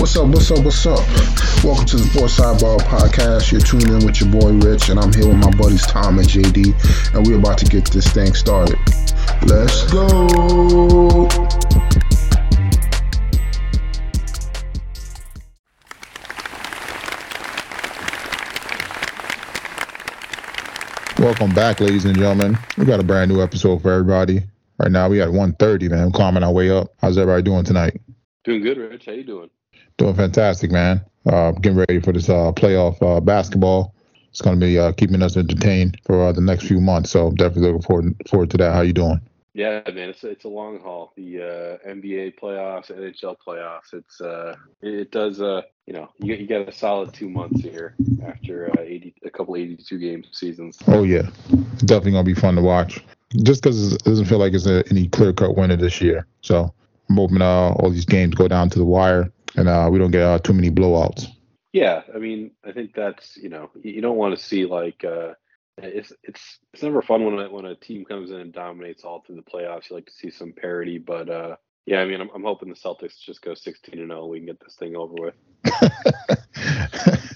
What's up? What's up? What's up? Welcome to the Sports Sidebar Podcast. You're tuning in with your boy Rich, and I'm here with my buddies Tom and JD, and we're about to get this thing started. Let's go. Welcome back, ladies and gentlemen. We got a brand new episode for everybody. Right now, we at 130, man. We're climbing our way up. How's everybody doing tonight? Doing good, Rich. How you doing? Doing fantastic, man. Uh, getting ready for this uh, playoff uh, basketball. It's going to be uh, keeping us entertained for uh, the next few months. So definitely looking forward forward to that. How you doing? Yeah, man, it's it's a long haul. The uh, NBA playoffs, NHL playoffs. It's uh, it does uh, you know, you you get a solid two months here after uh, eighty a couple eighty two game seasons. Oh yeah, definitely gonna be fun to watch. Just because it doesn't feel like it's a, any clear cut winner this year. So I'm hoping uh, all these games go down to the wire and uh, we don't get uh, too many blowouts. Yeah, I mean, I think that's you know, you, don't want to see like uh, it's it's it's never fun when a, when a team comes in and dominates all through the playoffs. You like to see some parity, but uh, yeah, I mean, I'm, I'm hoping the Celtics just go 16 and 0. We can get this thing over with.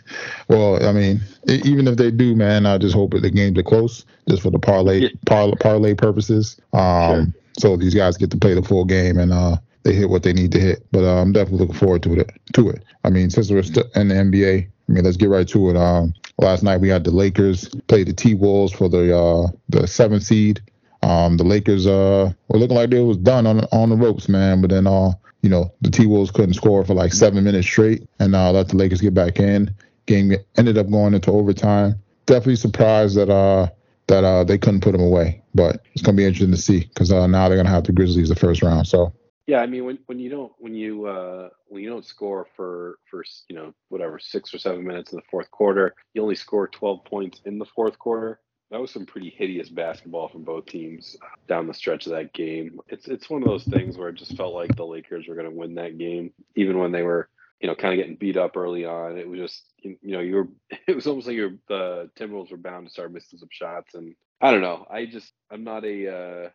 well, I mean, even if they do, man, I just hope that the games are close, just for the parlay yeah. parlay, parlay purposes. Um, sure. so these guys get to play the full game and uh, they hit what they need to hit. But uh, I'm definitely looking forward to it. To it. I mean, since we're st- in the NBA, I mean, let's get right to it. Um, last night we had the Lakers play the T Wolves for the uh, the seventh seed. Um, the Lakers uh, were looking like they was done on on the ropes, man. But then, uh, you know, the T Wolves couldn't score for like seven minutes straight, and uh, let the Lakers get back in. Game ended up going into overtime. Definitely surprised that uh that uh they couldn't put them away, but it's gonna be interesting to see because uh, now they're gonna have the Grizzlies the first round. So yeah, I mean when when you don't when you uh when you don't score for for you know whatever six or seven minutes in the fourth quarter, you only score 12 points in the fourth quarter. That was some pretty hideous basketball from both teams down the stretch of that game. It's it's one of those things where it just felt like the Lakers were going to win that game, even when they were you know kind of getting beat up early on. It was just you, know you were it was almost like your the Timberwolves were bound to start missing some shots, and I don't know. I just I'm not a uh,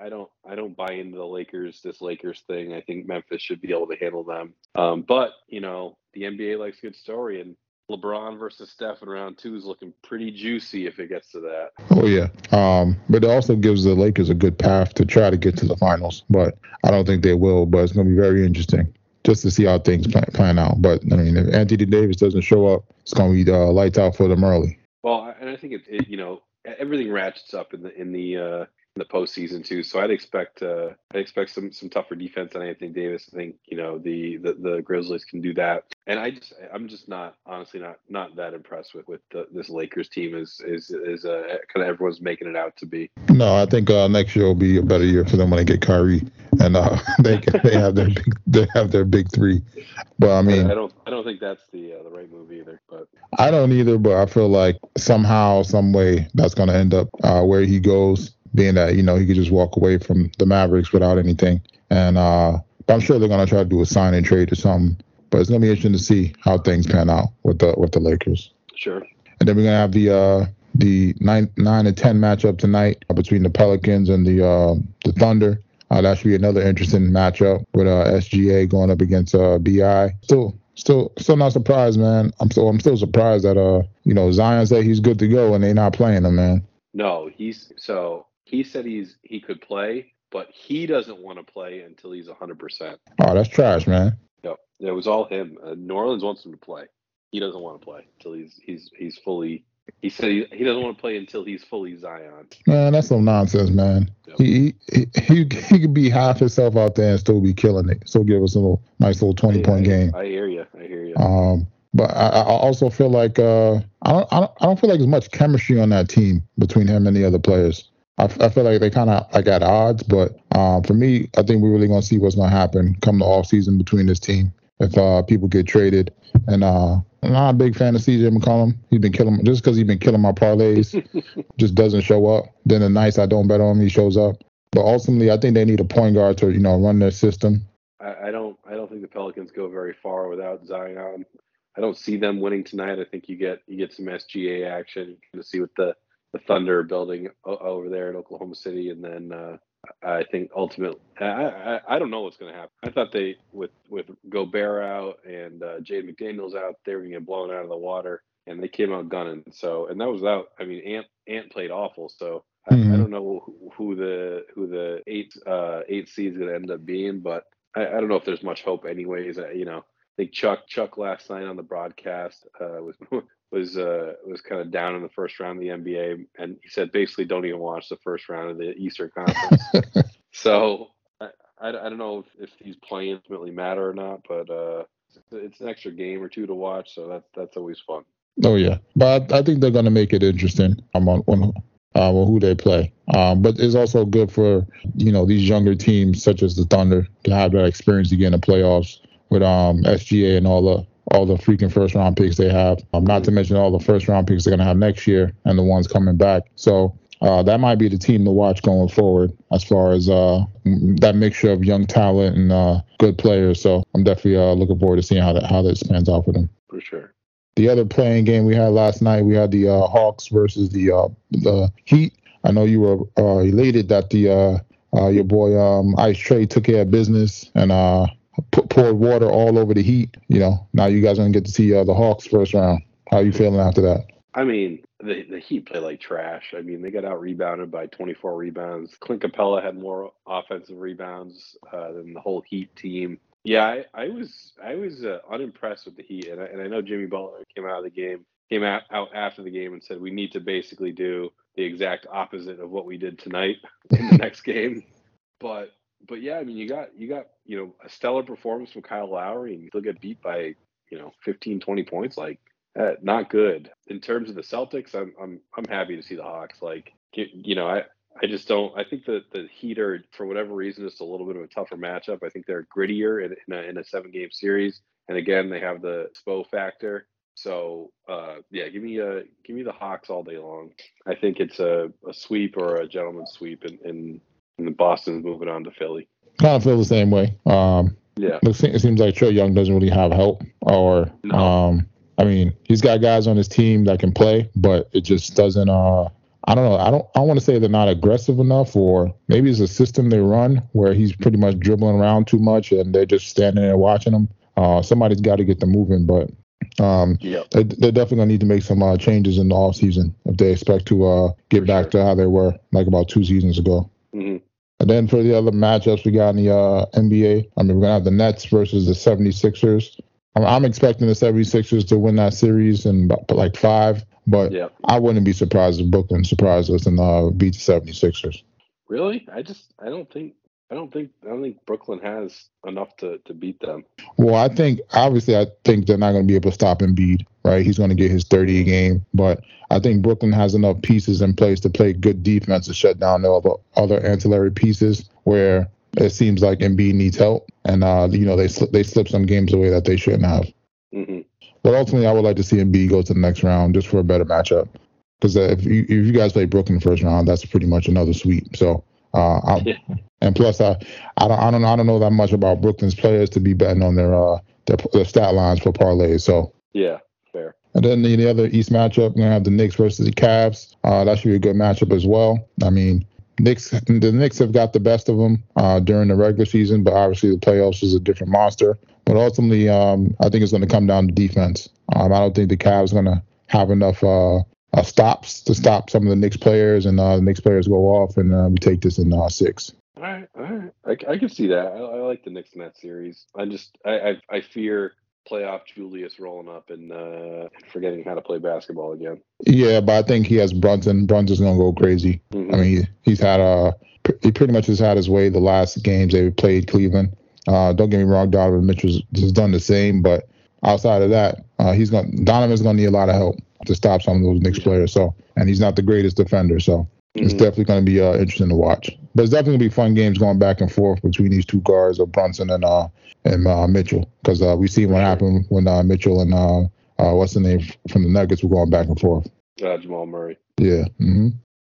I don't I don't buy into the Lakers this Lakers thing. I think Memphis should be able to handle them. Um, but you know the NBA likes a good story, and LeBron versus Steph in round two is looking pretty juicy if it gets to that. Oh yeah, um, but it also gives the Lakers a good path to try to get to the finals. But I don't think they will. But it's going to be very interesting just to see how things plan, plan out. But I mean, if Anthony Davis doesn't show up, it's going to be uh, lights out for them early. Well, and I think it, it you know everything ratchets up in the in the uh, the postseason too. So I'd expect uh, I expect some some tougher defense on Anthony Davis. I think you know the, the the Grizzlies can do that. And I just I'm just not honestly not not that impressed with with the, this Lakers team is is is uh, kind of everyone's making it out to be. No, I think uh, next year will be a better year for them when they get Kyrie and uh, they they have their big they have their big three. But I mean, I don't I don't think that's the uh, the right move either. But I don't either. But I feel like somehow some way that's going to end up uh, where he goes being that you know he could just walk away from the Mavericks without anything. And uh, I'm sure they're gonna try to do a sign and trade or something. But it's gonna be interesting to see how things pan out with the with the Lakers. Sure. And then we're gonna have the uh, the nine nine and ten matchup tonight between the Pelicans and the uh, the Thunder. Uh, that should be another interesting matchup with uh, SGA going up against uh, BI. Still, still, still not surprised, man. I'm still, I'm still surprised that uh, you know, Zion said he's good to go and they're not playing him, man. No, he's so he said he's he could play, but he doesn't want to play until he's 100%. Oh, that's trash, man. Yep. It was all him. Uh, New Orleans wants him to play. He doesn't want to play until he's he's he's fully he said he, he doesn't want to play until he's fully Zion. Man, that's some nonsense, man. Yep. He, he he he could be half himself out there and still be killing it. Still give us a little nice little twenty yeah, point I, game. I hear you. I hear you. Um, but I, I also feel like uh, I don't I don't I don't feel like there's much chemistry on that team between him and the other players. I, I feel like they kind of like at odds, but um, for me, I think we're really gonna see what's gonna happen come the off season between this team if uh, people get traded. And uh, I'm not a big fan of CJ McCollum. He's been killing just because he's been killing my parlays, just doesn't show up. Then the nights I don't bet on him, he shows up. But ultimately, I think they need a point guard to you know run their system. I, I don't I don't think the Pelicans go very far without Zion. I don't see them winning tonight. I think you get you get some SGA action. You can see what the the Thunder building o- over there in Oklahoma City, and then uh, I think ultimately, I, I, I don't know what's going to happen. I thought they with with Gobert out and uh, Jade McDaniels out, they were going to get blown out of the water, and they came out gunning. So, and that was out. I mean, Ant Ant played awful. So I. I don't know who, who the who the eight uh, eight seed is going to end up being, but I, I don't know if there's much hope. Anyways, uh, you know, I think Chuck Chuck last night on the broadcast uh, was was uh, was kind of down in the first round of the NBA, and he said basically don't even watch the first round of the Eastern Conference. so I, I, I don't know if, if these play ultimately matter or not, but uh, it's an extra game or two to watch, so that's that's always fun. Oh yeah, but I, think they're going to make it interesting um, on, on uh, on who they play. Um, but it's also good for you know these younger teams such as the Thunder to have that experience again in the playoffs with um, SGA and all the all the freaking first round picks they have. Um, not to mention all the first round picks they're going to have next year and the ones coming back. So. Uh, that might be the team to watch going forward as far as uh, that mixture of young talent and uh, good players. So I'm definitely uh, looking forward to seeing how that how this pans out for them For sure. the other playing game we had last night, we had the uh, Hawks versus the uh, the Heat. I know you were uh, elated that the uh, uh, your boy um, Ice Trae took care of business and uh, p- poured water all over the Heat. You know, now you guys are gonna get to see uh, the Hawks first round. How you feeling after that? I mean, the the Heat play like trash. I mean, they got out rebounded by 24 rebounds. Clint Capela had more offensive rebounds uh, than the whole Heat team. Yeah, I, I was I was uh, unimpressed with the Heat, and I, and I know Jimmy Butler came out of the game, came out, out after the game and said we need to basically do the exact opposite of what we did tonight in the next game. But but yeah, I mean, you got you got you know a stellar performance from Kyle Lowry, and you still get beat by you know 15, 20 points. Like uh, not good in terms of the Celtics. I'm I'm I'm happy to see the Hawks. Like you, know, I I just don't. I think that the Heat are for whatever reason it's a little bit of a tougher matchup. I think they're grittier in, in a, in a seven game series, and again they have the Spo factor. So uh, yeah, give me a give me the Hawks all day long. I think it's a, a sweep or a gentleman's sweep, and and, and Boston's moving on to Philly. Kind of feel the same way. Um, Yeah, it seems like Trae Young doesn't really have help, or No. um, I mean, he's got guys on his team that can play, but it just doesn't. Uh, I don't know. I don't. I want to say they're not aggressive enough, or maybe it's a system they run where he's pretty much dribbling around too much, and they're just standing there watching him. Uh, somebody's got to get them moving, but um, yeah, they, they're definitely gonna need to make some uh, changes in the off season if they expect to uh, get For back sure. to how they were like about two seasons ago. Hmm And then for the other matchups we got in the uh, NBA, I mean, we're going to have the Nets versus the 76ers. I'm, I'm expecting the 76ers to win that series in like five, but yeah. I wouldn't be surprised if Brooklyn surprised us and uh, beat the 76ers. Really? I just I don't think I don't think I don't think Brooklyn has enough to to beat them. Well, I think, obviously, I think they're not going to be able to stop Embiid, right? He's going to get his 30 a game, but I think Brooklyn has enough pieces in place to play good defense to shut down the other, other ancillary pieces where it seems like Embiid needs help. And, uh, you know, they, sli- they slip some games away that they shouldn't have. hmm But ultimately, I would like to see Embiid go to the next round just for a better matchup. Because uh, if you if you guys play Brooklyn first round, that's pretty much another sweep. So, uh, Yeah. and plus, I I don't I don't know I don't know that much about Brooklyn's players to be betting on their uh their, their stat lines for parlays. So, Yeah. And then the, the other East matchup, we're gonna have the Knicks versus the Cavs. Uh, that should be a good matchup as well. I mean, Knicks the Knicks have got the best of them uh, during the regular season, but obviously the playoffs is a different monster. But ultimately, um, I think it's going to come down to defense. Um, I don't think the Cavs are going to have enough uh, uh, stops to stop some of the Knicks players, and uh, the Knicks players go off, and uh, we take this in uh, six. All right, all right. I, I can see that. I, I like the Knicks in that series. I just I I, I fear playoff Julius rolling up and uh, forgetting how to play basketball again. Yeah, but I think he has Brunson. Brunson's going to go crazy. Mhm. I mean, he, he's had a he pretty much has had his way the last games they played Cleveland. Uh, don't get me wrong, Donovan Mitchell's has done the same, but outside of that, uh, he's going Donovan's going to need a lot of help to stop some of those Knicks players. So, and he's not the greatest defender, so it's Mhm. definitely going to be uh, interesting to watch. But it's definitely going to be fun games going back and forth between these two guards of Brunson and uh and uh, Mitchell because uh, we see what happened when uh, Mitchell and uh, uh, what's the name from the Nuggets were going back and forth. uh, Jamal Murray. Yeah. hmm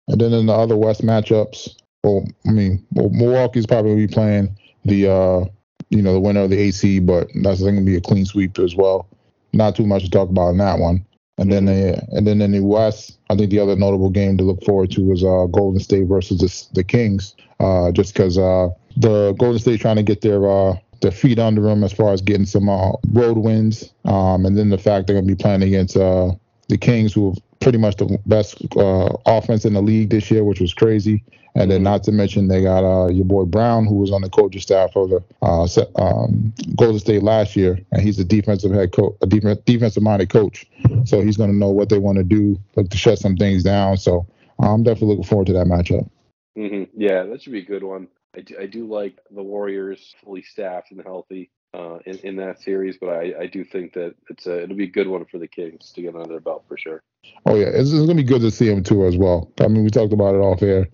And then in the other West matchups, well, I mean, well, Milwaukee's probably gonna be playing the, uh, you know, the winner of the AC, but that's going to be a clean sweep as well. Not too much to talk about in that one. And then they, and then in the West, I think the other notable game to look forward to is uh, Golden State versus the, the Kings. Uh, just because uh, the Golden State trying to get their uh, their feet under them as far as getting some uh, road wins, um, and then the fact they're going to be playing against uh, the Kings, who have pretty much the best uh, offense in the league this year, which was crazy. And then, not to mention, they got uh, your boy Brown, who was on the coaching staff of the uh, um, Golden State last year, and he's a defensive head coach, a def- defensive-minded coach. So he's going to know what they want to do, look to shut some things down. So I'm definitely looking forward to that matchup. Mm-hmm. Yeah, that should be a good one. I do, I do like the Warriors fully staffed and healthy uh, in, in that series, but I, I do think that it's a, it'll be a good one for the Kings to get under their belt for sure. Oh yeah, it's, it's gonna be good to see them too as well. I mean, we talked about it off air.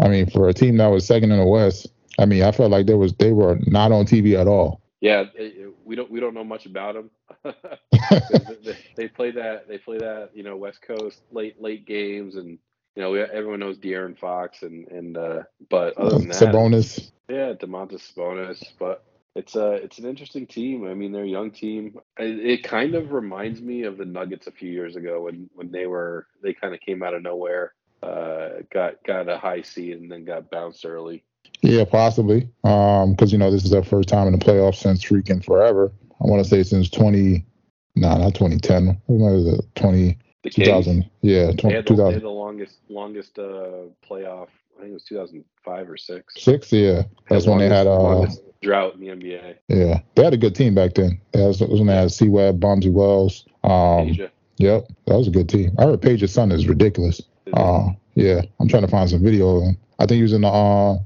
I mean, for a team that was second in the West, I mean, I felt like there was they were not on TV at all. Yeah, we don't we don't know much about them. they, play that they play that you know West Coast late late games and you know, everyone knows De'Aaron Fox and and uh, but other than that, Sabonis. Yeah, Domantas Sabonis, but it's a it's an interesting team. I mean, they're a young team. It, it, kind of reminds me of the Nuggets a few years ago when when they were they kind of came out of nowhere, uh, got got a high seed and then got bounced early. Yeah, possibly. Um, because you know this is their first time in the playoffs since freaking forever. I want to say since twenty, no, nah, not twenty ten. What was it? Twenty. The 2000, yeah, 20, they the, they had the longest longest uh, playoff. I think it was 2005 or six. Six, yeah. That's when they had uh, drought in the NBA. Yeah, they had a good team back then. That was, when they had C Webb, Bonzi Wells. Um, Peja. Yep, that was a good team. I heard Peja's son is ridiculous. Uh, yeah, I'm trying to find some video. I think he was in the uh,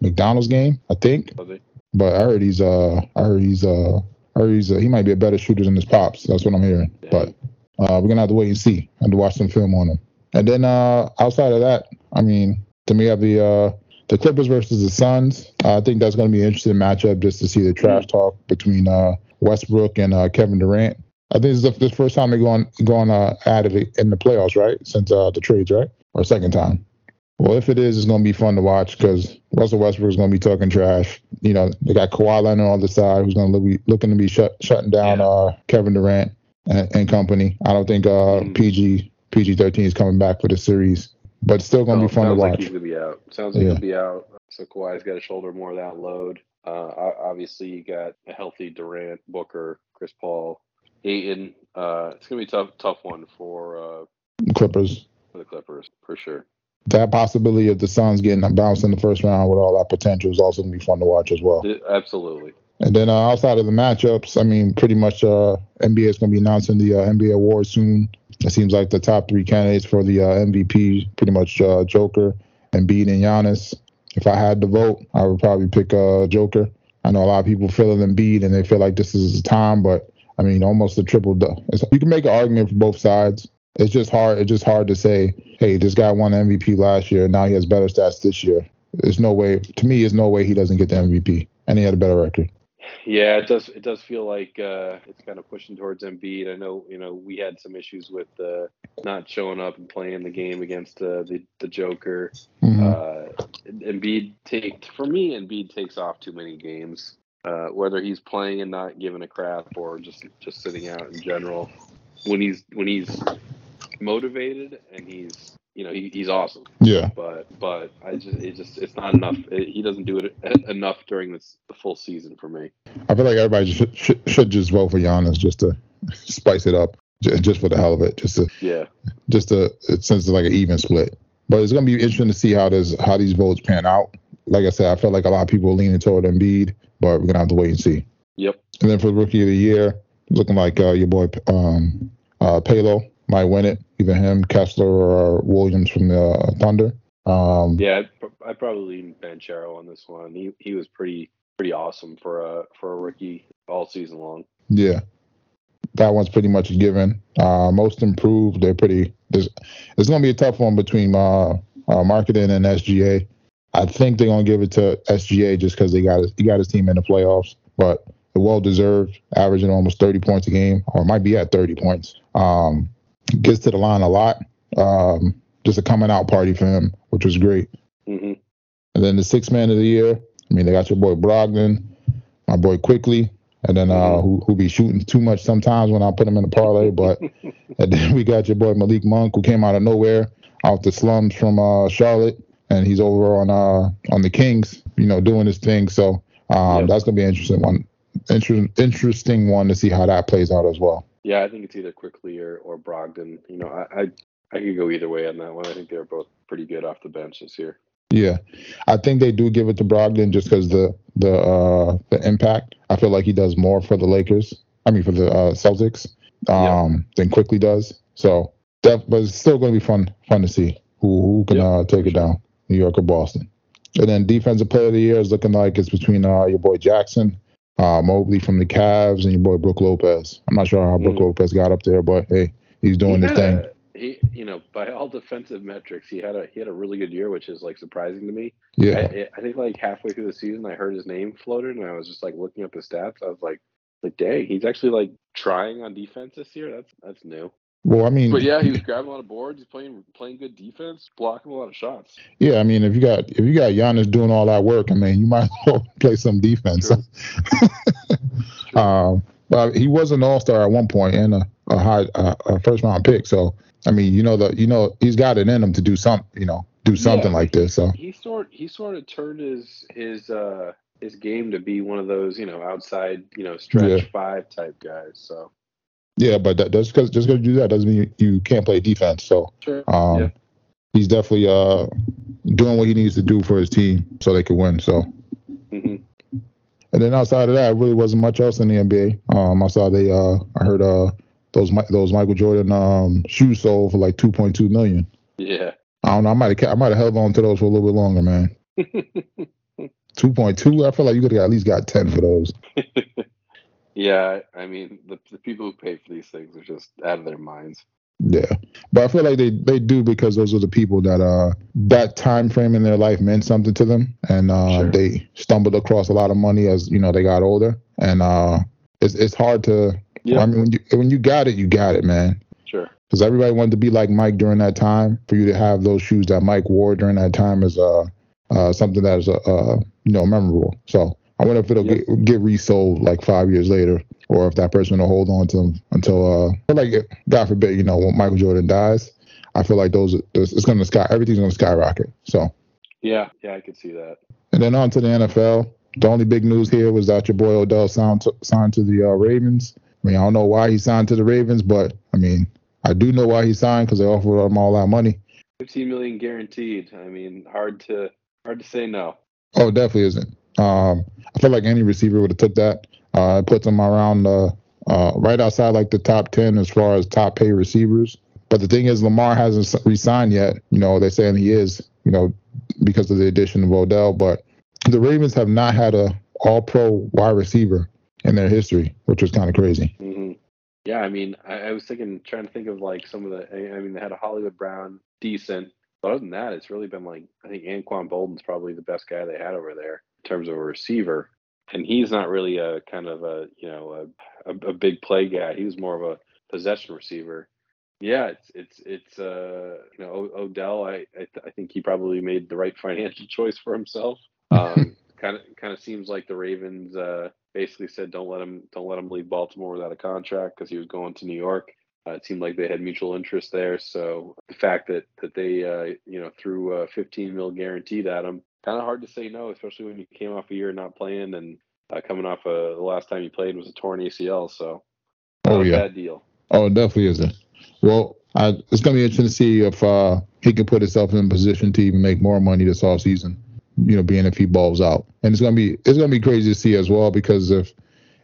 McDonald's game. I think. But I heard he's uh, I heard he's uh, I heard he's uh, he might be a better shooter than his pops. That's what I'm hearing. Dang. But uh, we're gonna have to wait and see. I have to watch some film on him. And then uh, outside of that, I mean, then we have the uh, the Clippers versus the Suns. Uh, I think that's going to be an interesting matchup just to see the trash talk between uh, Westbrook and uh, Kevin Durant. I think this is the, first time they're going going uh, at it in the playoffs, right? Since uh, the trades, right? Or second time. Well, if it is, it's going to be fun to watch because Russell Westbrook is going to be talking trash. You know, they got Kawhi Leonard on the side who's going to be looking to be shut, shutting down yeah. uh, Kevin Durant and, and, company. I don't think uh, mm-hmm. PG PG thirteen is coming back for the series, but it's still going to be fun to watch. Sounds like he's going to be out. Sounds like yeah. he'll be out. So Kawhi's got to shoulder more of that load. Uh, obviously, you got a healthy Durant, Booker, Chris Paul, Ayton. Uh, it's gonna be tough, tough one for uh, Clippers. For the Clippers, for sure. That possibility of the Suns getting bounced in the first round with all that potential is also gonna be fun to watch as well. Absolutely. And then uh, outside of the matchups, I mean, pretty much uh, NBA is going to be announcing the uh, NBA awards soon. It seems like the top three candidates for the uh, MVP, pretty much uh, Joker, Embiid, and Giannis. If I had to vote, I would probably pick uh, Joker. I know a lot of people feel Embiid and they feel like this is his time, but I mean, almost a triple. Double. You can make an argument for both sides. It's just hard. It's just hard to say, hey, this guy won MVP last year. Now he has better stats this year. There's no way. To me, there's no way he doesn't get the MVP, and he had a better record. Yeah, it does. It does feel like uh, it's kind of pushing towards Embiid. I know, you know, we had some issues with uh, not showing up and playing the game against uh, the the Joker. Mm-hmm. Uh, Embiid take for me. Embiid takes off too many games. Uh, whether he's playing and not giving a crap, or just just sitting out in general. When he's when he's motivated and he's you know he, he's awesome. Yeah. But but I just it just it's not enough. It, he doesn't do it enough during this the full season for me. I feel like everybody should, should, should just vote for Giannis just to spice it up, just for the hell of it, just to yeah, just to since it's like an even split. But it's gonna be interesting to see how does how these votes pan out. Like I said, I felt like a lot of people are leaning toward Embiid, but we're gonna have to wait and see. Yep. And then for the rookie of the year, looking like uh, your boy um, uh, Paolo might win it. Either him, Kessler, or Williams from the Thunder. Um, yeah, I probably lean Banchero on this one. He he was pretty pretty awesome for a for a rookie all season long. Yeah, that one's pretty much a given. Uh, most improved, they're pretty. There's, it's going to be a tough one between uh, uh, Markkanen and SGA. I think they're going to give it to SGA just because they got his, he got his team in the playoffs, but well deserved, averaging almost 30 points a game, or might be at 30 points. Um, gets to the line a lot. Um, just a coming out party for him, which was great. Mm-hmm. And then the six man of the year. I mean, they got your boy Brogdon, my boy Quickley, and then uh, mm-hmm. who who be shooting too much sometimes when I put him in the parlay. But And then we got your boy Malik Monk, who came out of nowhere, out the slums from uh, Charlotte, and he's over on uh, on the Kings, you know, doing his thing. So um, yep. that's gonna be an interesting one. Inter- interesting one to see how that plays out as well. Yeah, I think it's either Quickley or, or Brogdon. You know, I, I I could go either way on that one. I think they're both pretty good off the bench this year. Yeah, I think they do give it to Brogdon just because the the uh, the impact. I feel like he does more for the Lakers. I mean, for the uh, Celtics um, yep. than Quickley does. So, that, but it's still going to be fun fun to see who who can yep. uh, take it down, New York or Boston. And then defensive player of the year is looking like it's between uh, your boy Jackson, uh, Mobley from the Cavs, and your boy Brook Lopez. I'm not sure how Brook mm. Lopez got up there, but hey, he's doing his thing he you know by all defensive metrics he had a he had a really good year which is like surprising to me yeah I, I, think like halfway through the season i heard his name floated and i was just like looking up his stats i was like like dang he's actually like trying on defense this year that's that's new well i mean but yeah he was grabbing a lot of boards. He's playing playing good defense blocking a lot of shots. Yeah i mean if you got if you got Giannis doing all that work i mean you might as well play some defense. Um but he was an all-star at one point and a, a high a first round pick. So I mean, you know the you know he's got it in him to do something, you know, do something yeah, like this. So. He sort he sort of turned his his uh his game to be one of those you know outside you know stretch yeah. five type guys. So yeah, but that, just because just because you do that doesn't mean you, you can't play defense. So sure. um, yeah. he's definitely uh doing what he needs to do for his team so they can win. So. Mm-hmm. And then outside of that, really wasn't much else in the NBA. Um, I saw they, uh, I heard, uh, those those Michael Jordan um, shoes sold for like two point two million. Yeah. I don't know. I might have I might have held on to those for a little bit longer, man. two point two. I feel like you could have at least got ten for those. yeah, I mean the the people who pay for these things are just out of their minds. Yeah, but I feel like they they do because those are the people that uh that time frame in their life meant something to them, and uh, sure. they stumbled across a lot of money as you know they got older, and uh it's it's hard to yeah. I mean, when you when you got it, you got it, man. Sure. Because everybody wanted to be like Mike during that time. For you to have those shoes that Mike wore during that time is uh, uh something that is uh, uh you know memorable. So I wonder if it'll yep. get, get resold like five years later, or if that person will hold on to them until uh like God forbid, you know, when Michael Jordan dies. I feel like those it's going to sky everything's going to skyrocket. So. Yeah, yeah, I could see that. And then on to the NFL. The only big news here was that your boy Odell signed to, signed to the uh, Ravens. I mean, I don't know why he signed to the Ravens, but I mean, I do know why he signed because they offered him all that money. Fifteen million guaranteed. I mean, hard to hard to say no. Oh, definitely isn't. Um, I feel like any receiver would have took that. Uh, it puts him around uh, uh, right outside like the top ten as far as top pay receivers. But the thing is, Lamar hasn't re-signed yet. You know, they're saying he is. You know, because of the addition of Odell, but the Ravens have not had a All-Pro wide receiver in their history, which was kind of crazy. Mm-hmm. Yeah, I mean, I, I, was thinking, trying to think of like some of the. I mean, they had a Hollywood Brown, decent. But other than that, it's really been like I think Anquan Boldin's probably the best guy they had over there terms of a receiver, and he's not really a kind of a you know a, a, a big play guy. He was more of a possession receiver. Yeah, it's it's it's uh you know Odell. I I, th- I think he probably made the right financial choice for himself. Um, kind of kind of seems like the Ravens uh, basically said don't let him don't let him leave Baltimore without a contract because he was going to New York. Uh, it seemed like they had mutual interest there. So the fact that that they uh, you know threw a 15 mil guaranteed at him, kind of hard to say no, especially when you came off a year not playing and uh, coming off a, the last time you played was a torn ACL. So oh yeah, bad deal. Oh, it definitely isn't. Well, I, it's gonna be interesting to see if uh, he can put himself in a position to even make more money this off season you know, being if he balls out. And it's gonna be it's gonna be crazy to see as well because if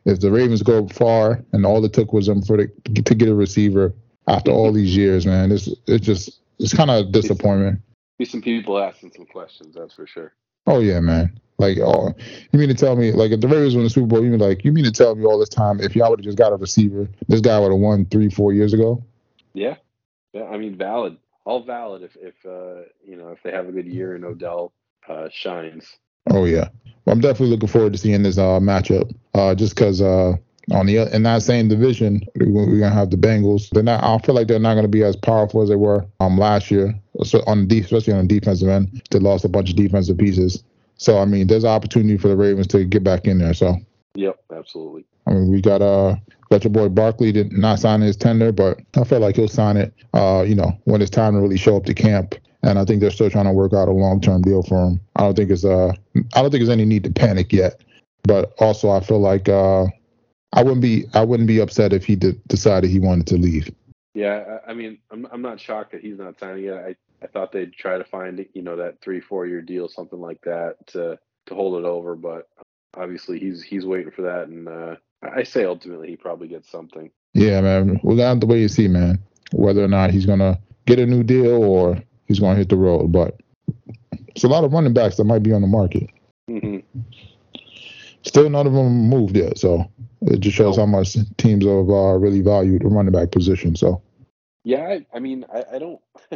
if the Ravens go far and all it took was them for the, to get a receiver after all these years, man, it's it's just it's kind of a disappointment. Be some people asking some questions, that's for sure. Oh yeah, man. Like, oh, you mean to tell me, like, if the Ravens win the Super Bowl, you mean like, you mean to tell me all this time, if y'all would have just got a receiver, this guy would have won three, four years ago? Yeah, yeah. I mean, valid, all valid. If if uh, you know, if they have a good year and Odell uh, shines. Oh yeah, well, I'm definitely looking forward to seeing this uh, matchup. Uh, just because uh, on the in that same division, we're gonna have the Bengals. They're not. I feel like they're not gonna be as powerful as they were um last year. So on the especially on the defensive end, they lost a bunch of defensive pieces. So I mean, there's an opportunity for the Ravens to get back in there. So. Yep, absolutely. I mean, we got uh got your boy Barkley did not sign his tender, but I feel like he'll sign it. Uh, you know, when it's time to really show up to camp. And I think they're still trying to work out a long term deal for him. I don't think it's uh I don't think there's any need to panic yet. But also, I feel like uh, I wouldn't be I wouldn't be upset if he did, decided he wanted to leave. Yeah, I mean, I'm I'm not shocked that he's not signing it. I I thought they'd try to find you know that three four year deal something like that to to hold it over, but obviously he's he's waiting for that, and uh, I say ultimately he probably gets something. Yeah, man, we're gonna have to wait and see, man, whether or not he's gonna get a new deal or he's gonna hit the road. But it's a lot of running backs that might be on the market. Mm-hmm. Still, none of them moved yet, so it just shows how much teams have uh, really valued the running back position. So. Yeah, I, I mean, I, I don't.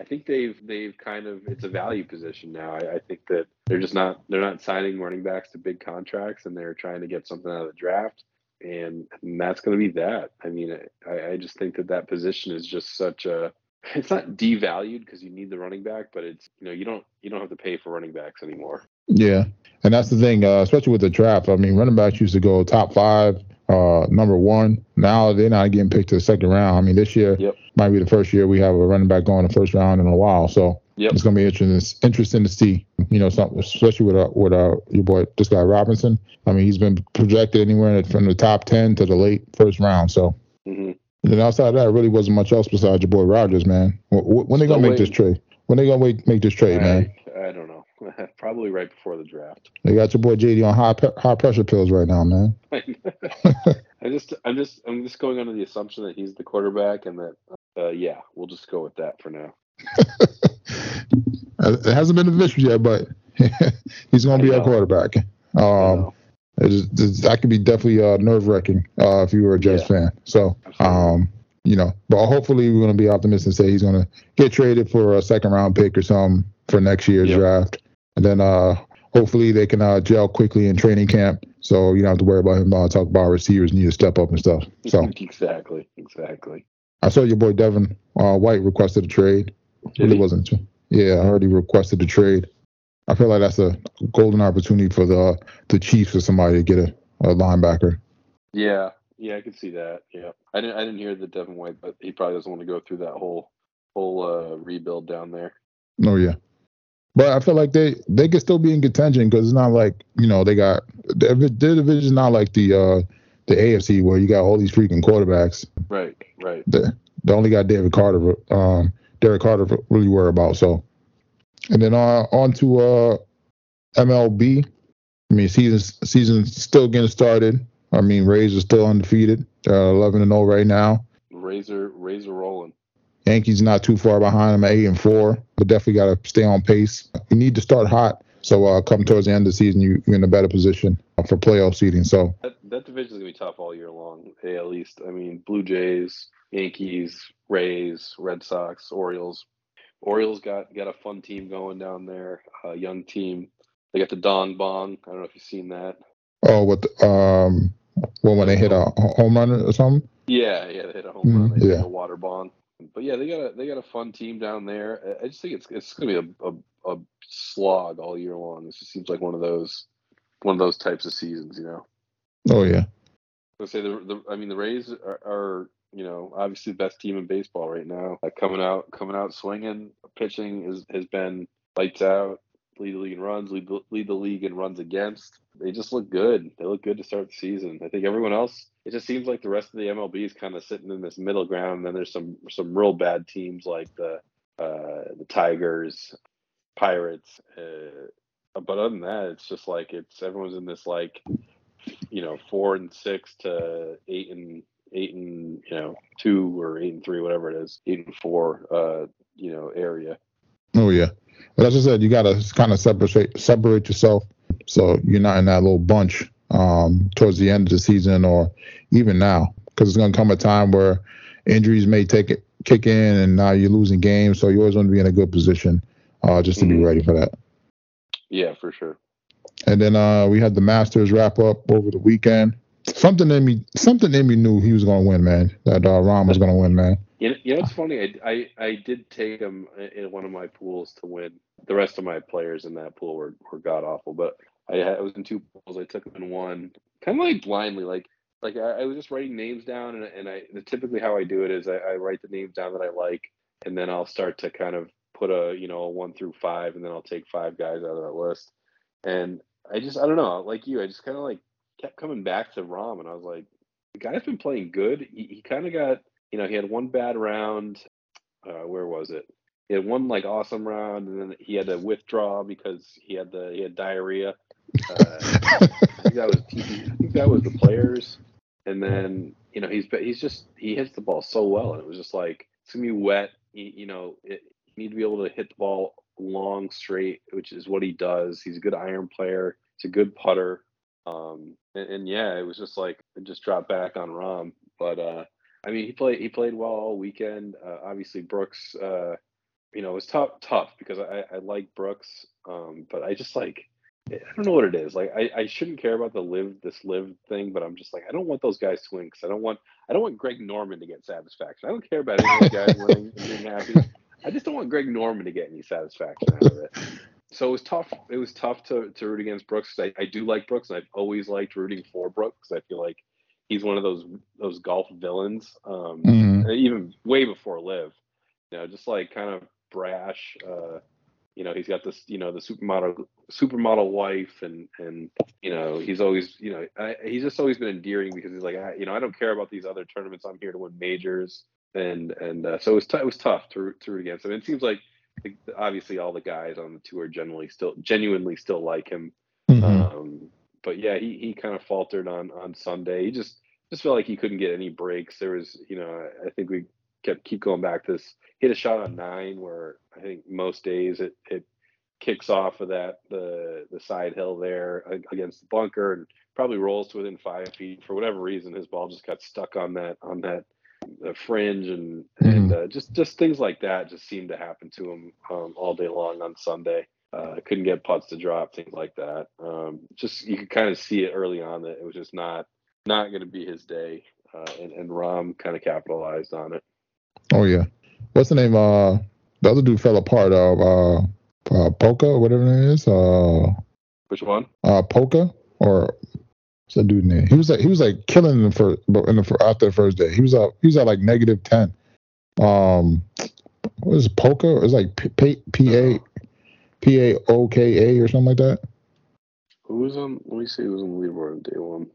I think they've they've kind of it's a value position now. I, I, think that they're just not they're not signing running backs to big contracts, and they're trying to get something out of the draft, and, and that's going to be that. I mean, I, I just think that that position is just such a it's not devalued because you need the running back, but it's you know you don't you don't have to pay for running backs anymore. Yeah, and that's the thing, uh, especially with the draft. I mean, running backs used to go top five, uh, number one. Now they're not getting picked to the second round. I mean, this year yep. might be the first year we have a running back going the first round in a while. So yep. it's going to be interesting, interesting to see. You know, something, especially with uh, with uh, your boy, this guy Robinson. I mean, he's been projected anywhere from the top ten to the late first round. So. Mm-hmm. And then outside of that, really wasn't much else besides your boy Rodgers, man. When they gonna make this trade? When they gonna wait, make this trade, I, man? I don't know. Probably right before the draft. They got your boy JD on high high pressure pills right now, man. I just, I'm just, I'm just going under the assumption that he's the quarterback, and that, uh, yeah, we'll just go with that for now. it hasn't been official yet, but he's going to be our quarterback. Um, it's, that could be definitely uh, nerve wracking uh, if you were a Jets yeah. fan. So, um, you know, but hopefully we're going to be optimistic and say he's going to get traded for a second round pick or something for next year's yep. draft. And then uh, hopefully they can uh, gel quickly in training camp. So you don't have to worry about him uh, talk about receivers need to step up and stuff. So exactly, exactly. I saw your boy Devin uh, White requested a trade. Did really he? wasn't. Yeah, I heard he requested a trade. I feel like that's a golden opportunity for the the Chiefs or somebody to get a, a linebacker. Yeah, yeah, I can see that. Yeah, I didn't I didn't hear the Devin White, but he probably doesn't want to go through that whole whole uh, rebuild down there. Oh yeah, but I feel like they they could still be in contention because it's not like you know they got their, their division's not like the uh the AFC where you got all these freaking quarterbacks. Right, right. They, they only got David Carter, um, Derek Carter really worry about. So, and then uh, on to uh MLB. I mean, season season's still getting started. I mean, Rays are still undefeated. They're 11 and 0 right now. Razor, razor rolling. Yankees not too far behind them at eight and four, but definitely got to stay on pace. You need to start hot. So uh, come towards the end of the season, you, are in a better position for playoff seeding. So that, that division is gonna be tough all year long. At least, I mean, Blue Jays, Yankees, Rays, Red Sox, Orioles. Orioles got got a fun team going down there, a young team. They got the Dong Bong. I don't know if you've seen that. Oh, with um, well, when they hit a home run or something. Yeah, yeah, they hit a home mm, run. They yeah. hit a water bong but yeah, they got a they got a fun team down there. I just think it's it's going to be a, a, a slog all year long. This just seems like one of those one of those types of seasons, you know. Oh yeah. I say the, the I mean the Rays are, are you know obviously the best team in baseball right now. Uh, coming out coming out swinging, pitching is, has been lights out lead the league in runs, lead the, lead the league in runs against. They just look good. They look good to start the season. I think everyone else, it just seems like the rest of the MLB is kind of sitting in this middle ground. And then there's some some real bad teams like the uh, the Tigers, Pirates. Uh, but other than that, it's just like it's everyone's in this like you know four and six to eight and eight and you know two or eight and three, whatever it is, eight and four, uh, you know, area. Oh yeah. But as I said, you got to kind of separate separate yourself so you're not in that little bunch um, towards the end of the season or even now, because it's going to come a time where injuries may take it kick in and now you're losing games. So you always want to be in a good position uh, just to mm-hmm. be ready for that. Yeah, for sure. And then uh, we had the Masters wrap up over the weekend. Something in me, something in me knew he was going to win, man. That uh, Rahm was going to win, man. You know, you know, it's funny. I, I, I did take him in one of my pools to win. The rest of my players in that pool were, were god awful, but I, I was in two pools. I took him in one, kind of like blindly. Like like I, I, was just writing names down, and, and I typically how I do it is I, I write the names down that I like, and then I'll start to kind of put a you know a one through five, and then I'll take five guys out of that list. And I just I don't know, like you, I just kind of like kept coming back to Rahm, and I was like, the guy's been playing good. He, he kind of got you know he had one bad round. Uh, where was it? He had one like awesome round, and then he had to withdraw because he had the he had diarrhea. Uh, I think that was I think that was the players, and then you know he's he's just he hits the ball so well, and it was just like it's gonna be wet. You, you know, it, you need to be able to hit the ball long straight, which is what he does. He's a good iron player. He's a good putter. Um, and, and, yeah, it was just like just dropped back on Rahm. But uh, I mean, he played he played well all weekend. Uh, obviously, Brooks, uh, you know, it was tough tough because I, I like Brooks, um, but I just like I don't know what it is. Like I, I shouldn't care about the LIV this live thing, but I'm just like I don't want those guys to win because I don't want I don't want Greg Norman to get satisfaction. I don't care about any of those guys winning and being happy. I just don't want Greg Norman to get any satisfaction out of it. So it was tough. It was tough to, to root against Brooks. I, I do like Brooks, and I've always liked rooting for Brooks. I feel like he's one of those those golf villains, um, mm-hmm. even way before LIV. You know, just like kind of brash. Uh, you know, he's got this, you know, the supermodel supermodel wife, and and you know, he's always, you know, I, he's just always been endearing because he's like, I, you know, I don't care about these other tournaments. I'm here to win majors and and uh, so it was t- it was tough to to root against him. It seems like obviously all the guys on the tour generally still genuinely still like him. Mm-hmm. Um, but yeah, he he kind of faltered on on Sunday. He just just felt like he couldn't get any breaks. There was you know I think we kept keep going back to this. Hit a shot on nine where I think most days it it kicks off of that the the side hill there against the bunker and probably rolls to within five feet for whatever reason his ball just got stuck on that on that the fringe and mm-hmm. and uh, just just things like that just seemed to happen to him um, all day long on Sunday. Uh, couldn't get putts to drop, things like that. Um, just you could kind of see it early on that it was just not not going to be his day, uh, and and Rahm kind of capitalized on it. Oh yeah, what's the name? Uh, the other dude fell apart. Uh, uh, uh Poca, whatever it is. Uh, which one? Uh, Poca or What's that dude name? He was like he was like killing them for in the for after the first day. He was up he was at like negative ten. Um, what is it, Polka? It was like P A P A O K A or something like that. Who was on? Let me see. Who was on the leaderboard on day one?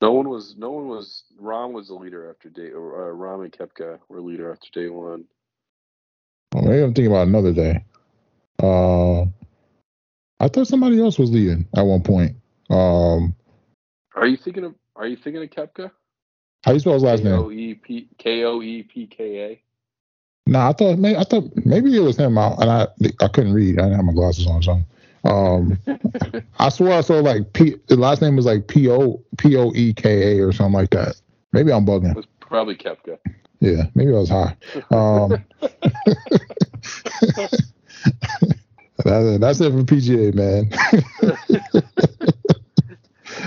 No one was. No one was. Rahm was the leader after day. Or uh, and Koepka were leader after day one. Well, maybe I'm thinking about another day. Uh, I thought somebody else was leading at one point. Um, are you thinking of Are you thinking of Koepka? How you spell his last name? K O E P K A. No, I thought maybe I thought maybe it was him. I, and I I couldn't read. I didn't have my glasses on, so. Um, I swear I saw like P. The last name was like P O P O E K A or something like that. Maybe I'm bugging. It was probably Koepka. Yeah, maybe I was high. Um, that, that's it for PGA, man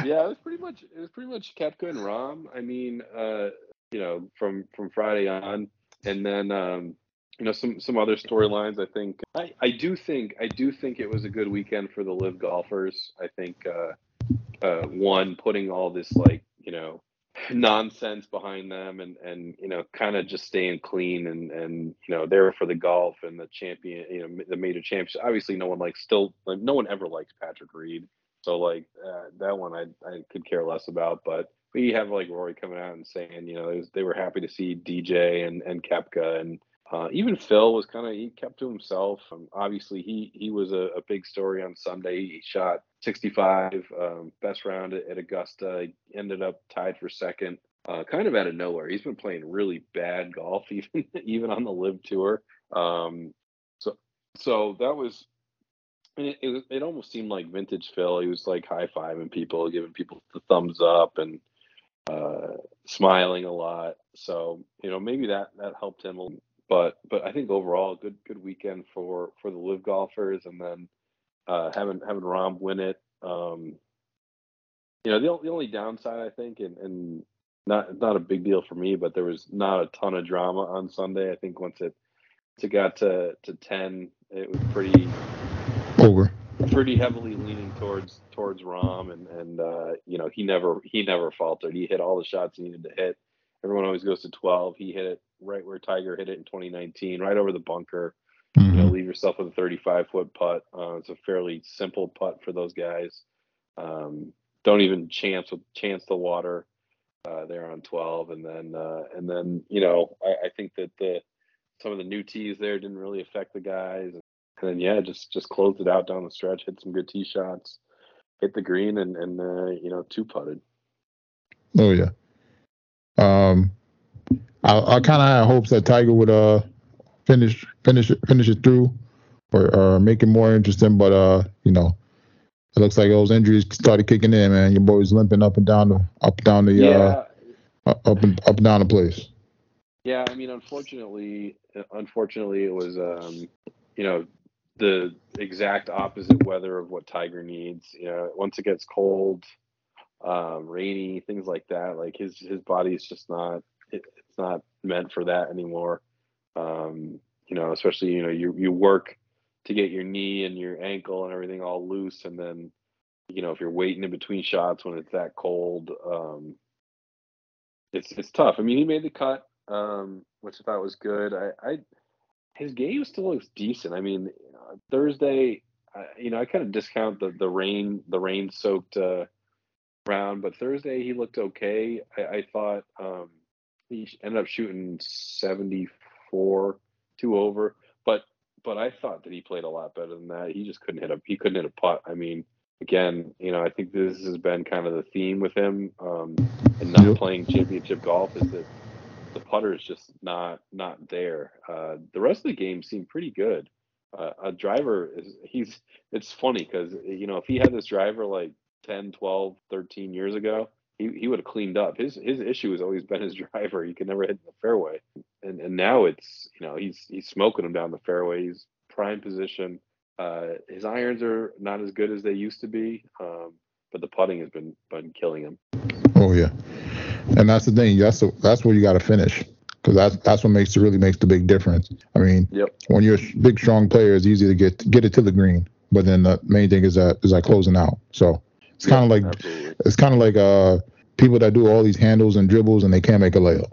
yeah, it was pretty much it was pretty much Koepka and Rahm. I mean, uh, you know, from from Friday on, and then um, you know some some other storylines. I think I I do think I do think it was a good weekend for the LIV golfers. I think uh, uh, one putting all this like you know nonsense behind them and and you know kind of just staying clean and and you know there for the golf and the champion you know the major championship obviously no one likes still like no one ever likes patrick reed so like uh, that one, I I could care less about. But we have like Rory coming out and saying, you know, was, they were happy to see DJ and and Koepka and uh, even Phil was kind of he kept to himself. Um, obviously, he he was a, a, big story on Sunday. He shot 65, um, best round at, at, Augusta. He ended up tied for second, uh, kind of out of nowhere. He's been playing really bad golf, even even on the LIV tour. Um, so so that was it, it, it almost seemed like vintage Phil. He was like high fiving people, giving people the thumbs up, and uh, smiling a lot. So you know maybe that that helped him. But but I think overall good good weekend for for the LIV golfers, and then uh, having having Rahm win it. Um, you know the the only downside I think, and, and not not a big deal for me, but there was not a ton of drama on Sunday. I think once it it got to to ten, it was pretty over. Pretty heavily leaning towards towards Rahm, and and uh, you know he never he never faltered. He hit all the shots he needed to hit. Everyone always goes to 12. He hit it right where Tiger hit it in 2019, right over the bunker. Mm-hmm. You know, mm-hmm. leave yourself with a 35 foot putt. Uh, it's a fairly simple putt for those guys. Um, don't even chance with chance the water uh, there on 12, and then uh, and then you know I, I think that the some of the new tees there didn't really affect the guys. And then yeah, just just closed it out down the stretch, hit some good tee shots, hit the green, and and uh, you know two putted. Oh yeah. Um, I, I kind of had hopes that Tiger would uh finish finish it finish it through, or, or make it more interesting. But uh, you know, it looks like those injuries started kicking in, man. Your boy's limping up and down the up down the yeah. uh up and up and down the place. Yeah, I mean, unfortunately, unfortunately, it was um, you know the exact opposite weather of what Tiger needs. You know, once it gets cold, um, rainy, things like that, like his his body is just not it, it's not meant for that anymore. Um, you know, especially you know you you work to get your knee and your ankle and everything all loose, and then you know if you're waiting in between shots when it's that cold, um, it's it's tough. I mean, he made the cut um, which I thought was good. I, I his game still looks decent. I mean, Thursday, uh, you know, I kind of discount the the rain the rain soaked uh, round, but Thursday he looked okay. I, I thought um, he ended up shooting seventy four two over, but but I thought that he played a lot better than that. He just couldn't hit a he couldn't hit a putt. I mean, again, you know, I think this has been kind of the theme with him um, and not yep. playing championship golf is that the putter is just not not there. Uh, the rest of the game seemed pretty good. A driver is he's it's funny because you know if he had this driver like 10 12 13 years ago he, he would have cleaned up. His his issue has always been his driver. He could never hit the fairway. And and now it's you know he's he's smoking him down the fairway. He's prime position. Uh, his irons are not as good as they used to be um, but the putting has been been killing him. Oh yeah. And that's the thing. That's the, that's where you got to finish because that's that's what makes it really makes the big difference. I mean, yep. when you're a big strong player, it's easy to get get it to the green, but then the main thing is that is that closing out. So it's kind of like absolutely. it's kind of like uh people that do all these handles and dribbles and they can't make a layup.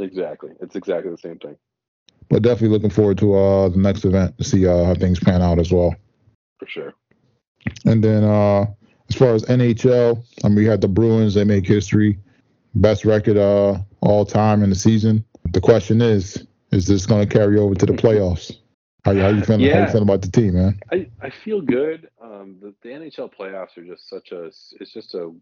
Exactly, it's exactly the same thing. But definitely looking forward to uh the next event to see uh, how things pan out as well. For sure. And then uh as far as NHL, I mean, we had the Bruins. They make history best record uh, all time in the season. The question is, is this going to carry over to the playoffs? How, how you feeling? Yeah. How you feeling about the team, man? I, I feel good. Um, the, the NHL playoffs are just such a it's just a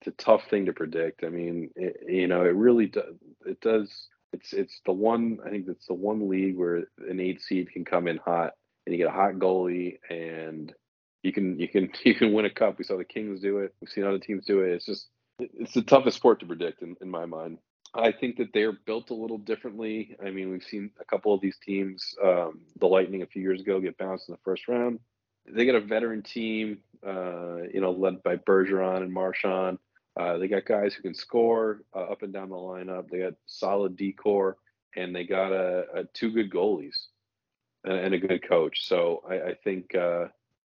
it's a tough thing to predict. I mean, it, you know, it really does. It does. It's it's the one. I think it's the one league where an eight seed can come in hot, and you get a hot goalie, and you can you can you can win a cup. We saw the Kings do it. We've seen other teams do it. It's just it's the toughest sport to predict in, in my mind. I think that they're built a little differently. I mean, we've seen a couple of these teams, um, the Lightning a few years ago, get bounced in the first round. They got a veteran team, uh, you know, led by Bergeron and Marchand. Uh, they got guys who can score uh, up and down the lineup. They got solid decor, and they got a, a two good goalies and, and, a good coach. So I, I think uh,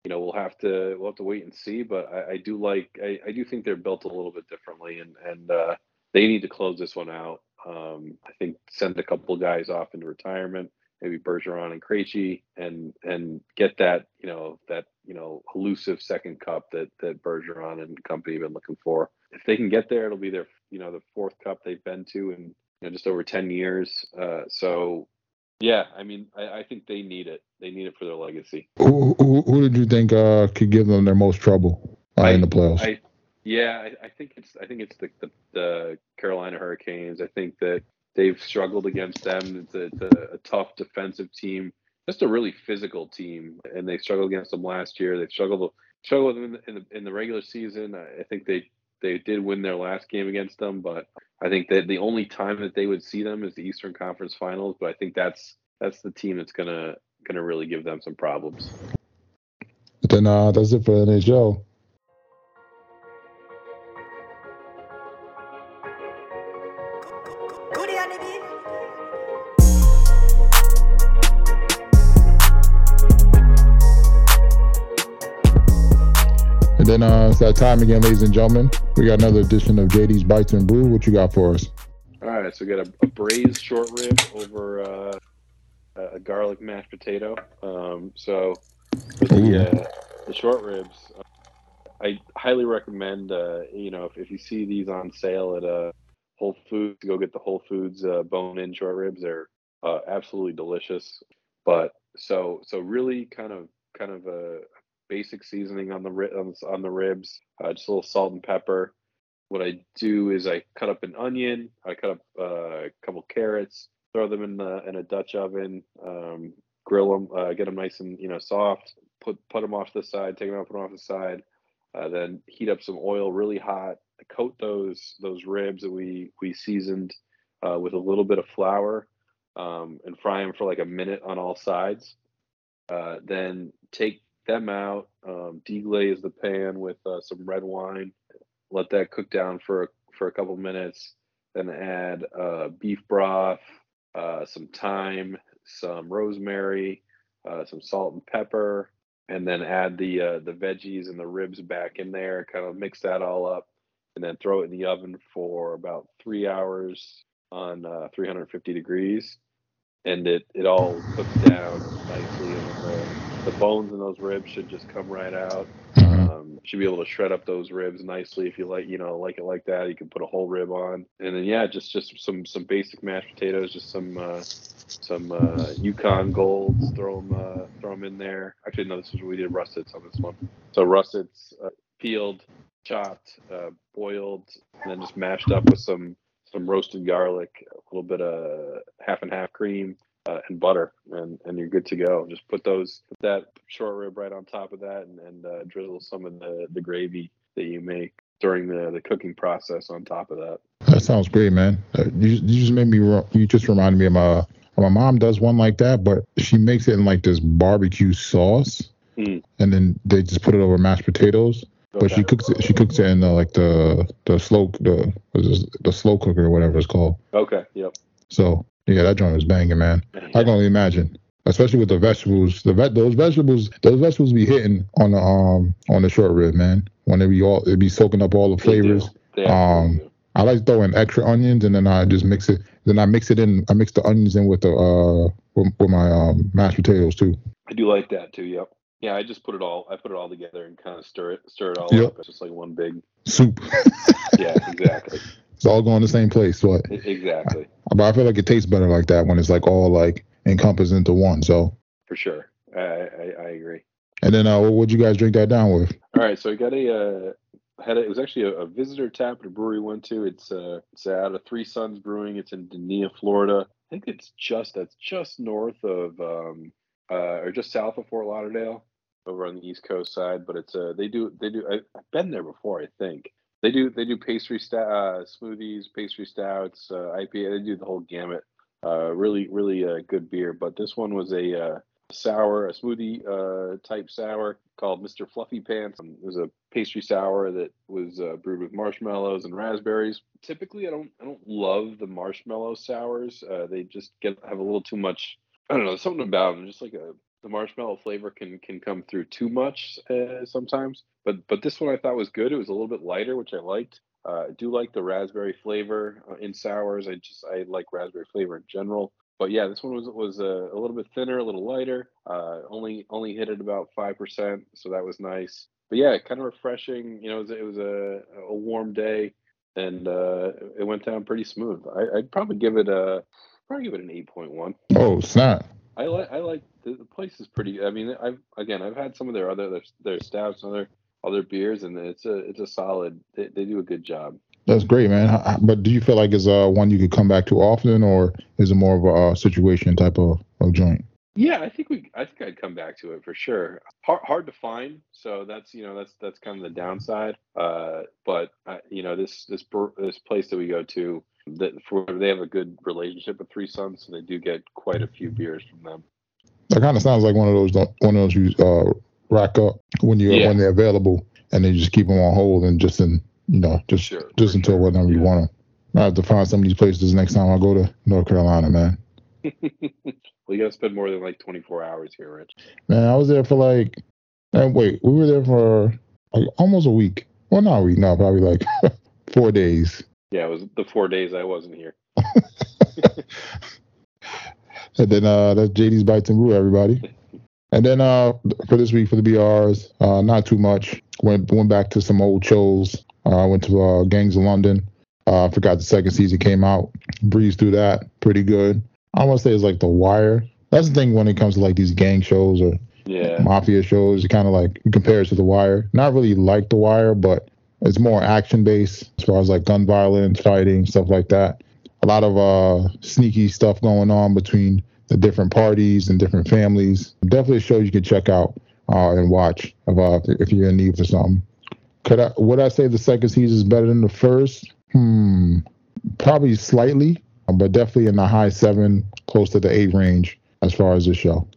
you know, we'll have to we'll have to wait and see. But I, I do like I, I, do think they're built a little bit differently, and and uh, they need to close this one out. Um, I think send a couple guys off into retirement, maybe Bergeron and Krejci, and and get that you know that you know elusive second cup that that Bergeron and company have been looking for. If they can get there, it'll be their you know the fourth cup they've been to in you know just over ten years. Uh, so yeah, I mean, I, I, think they need it. They need it for their legacy. Who, who, who did you think uh, could give them their most trouble uh, I, in the playoffs? I, yeah, I, think it's I think it's the, the, the Carolina Hurricanes. I think that they've struggled against them. It's a, it's a, a tough defensive team, just a really physical team, and they struggled against them last year. They struggled struggled with them in the, in the, in the regular season. I think they they did win their last game against them, but I think that the only time that they would see them is the Eastern Conference Finals. But I think that's that's the team that's gonna gonna really give them some problems. Then uh, that's it for NHL. It's that time again, ladies and gentlemen. We got another edition of JD's Bites and Brew. What you got for us? All right, so we got a, a braised short rib over uh, a garlic mashed potato. Um, so the, uh, the short ribs, uh, I highly recommend. Uh, you know, if, if you see these on sale at uh, Whole Foods, go get the Whole Foods uh, bone-in short ribs. They're uh, absolutely delicious. But so so really kind of kind of a basic seasoning on the on, on the ribs, uh, just a little salt and pepper. What I do is I cut up an onion, I cut up uh, a couple carrots, throw them in the in a Dutch oven, um, grill them, uh, get them nice and you know soft. Put put them off the side, take them out, put them off the side. Uh, then heat up some oil really hot. Coat those those ribs that we we seasoned uh, with a little bit of flour, um, and fry them for like a minute on all sides. Uh, then take them out, um, deglaze the pan with uh, some red wine, let that cook down for for a couple minutes. Then add uh, beef broth, uh, some thyme, some rosemary, uh, some salt and pepper, and then add the uh, the veggies and the ribs back in there. Kind of mix that all up, and then throw it in the oven for about three hours on uh, 350 degrees, and it it all cooks down nicely. in the, the bones in those ribs should just come right out. Mhm. Um, should be able to shred up those ribs nicely if you like, you know, like it like that. You can put a whole rib on, and then yeah, just just some some basic mashed potatoes, just some uh, some uh, Yukon Golds. Throw them uh, throw them in there. Actually, no, this is what we did russets on this one. So russets uh, peeled, chopped, uh, boiled, and then just mashed up with some some roasted garlic, a little bit of half and half cream, uh, and butter, and and you're good to go. Just put those put that short rib right on top of that, and and uh, drizzle some of the the gravy that you make during the the cooking process on top of that. That sounds great, man. Uh, you, you just made me. You just reminded me of my. My mom does one like that, but she makes it in like this barbecue sauce, Mm. and then they just put it over mashed potatoes. But she cooks it. She cooks it in uh, like the the slow the this, the slow cooker or whatever it's called. Okay. Yep. So yeah, that joint was banging, man. I can only imagine, especially with the vegetables. The vet those vegetables those vegetables be hitting on the um on the short rib, man. When they be all it be soaking up all the They do. flavors. They Um, do. I like throwing extra onions and then I just mix it. Then I mix it in. I mix the onions in with the uh with, with my um mashed potatoes too. I do like that too. Yep. Yeah, I just put it all. I put it all together and kind of stir it, stir it all Yep. up. It's just like one big. Soup. Yeah, exactly, it's all going the same place. But exactly, but I feel like it tastes better like that when it's like all like encompassed into one. So for sure. I I, I agree. and then uh, what would you guys drink that down with? All right, so I got a uh, had a, it was actually a, a visitor tap at a brewery we went to. It's uh it's out of Three Sons Brewing. It's in Dania, Florida. I think it's just that's just north of um uh or just south of Fort Lauderdale, over on the East Coast side. But it's uh they do they do I, I've been there before. I think they do they do pastry sta- uh, smoothies, pastry stouts, uh, IPA. They do the whole gamut. Uh, really really uh, good beer. But this one was a uh, sour, a smoothie uh, type sour called Mr. Fluffy Pants. Um, It was a pastry sour that was brewed with marshmallows and raspberries. Typically, I don't I don't love the marshmallow sours. They just get have a little too much. I don't know. Something about them. Just like a the marshmallow flavor can can come through too much uh, sometimes. But but this one I thought was good. It was a little bit lighter, which I liked. Uh, I do like the raspberry flavor uh, in sours. I just I like raspberry flavor in general. But yeah, this one was was a, a little bit thinner, a little lighter. Uh, only only hit it about five percent, so that was nice. But yeah, kind of refreshing. You know, it was, it was a a warm day, and uh, it went down pretty smooth. I, I'd probably give it a probably give it an eight point one. Oh snap! I like I like the, the place is pretty. I mean, I've again I've had some of their other their, their stouts and other other beers, and it's a it's a solid. They, they do a good job. That's great, man. But do you feel like it's uh one you could come back to often, or is it more of a uh, situation type of, of joint? Yeah, I think we. I think I'd come back to it for sure. Hard, hard to find, so that's you know that's that's kind of the downside. Uh, but uh, you know this this this place that we go to, that for they have a good relationship with Three Sons, so they do get quite a few beers from them. That kind of sounds like one of those one of those you uh rack up when you Yeah. when they're available, and then you just keep them on hold and just in you know just Sure, just until sure. whenever you want them. I have to find some of these places next time I go to North Carolina, man. well, you got to spend more than like 24 hours here, Rich. Man, I was there for like, man, wait, we were there for like almost a week. Well, not a week. No, probably like four days. Yeah, it was the four days I wasn't here. and then uh, that's JD's Bites and Brew, everybody. And then uh, for this week for the BRs, uh, not too much. Went went back to some old shows. Uh, went to uh, Gangs of London. Uh, I forgot the second season came out. Breezed through that, pretty good. I want to say it's like The Wire. That's the thing when it comes to like these gang shows or Yeah. mafia shows. You kind of like you compare it to The Wire. Not really like The Wire, but it's more action based as far as like gun violence, fighting, stuff like that. A lot of uh, sneaky stuff going on between the different parties and different families. Definitely a show you can check out uh, and watch if, uh, if you're in need for something. Could I would I say the second season is better than the first? Hmm, probably slightly, but definitely in the high seven, close to the eight range as far as the show.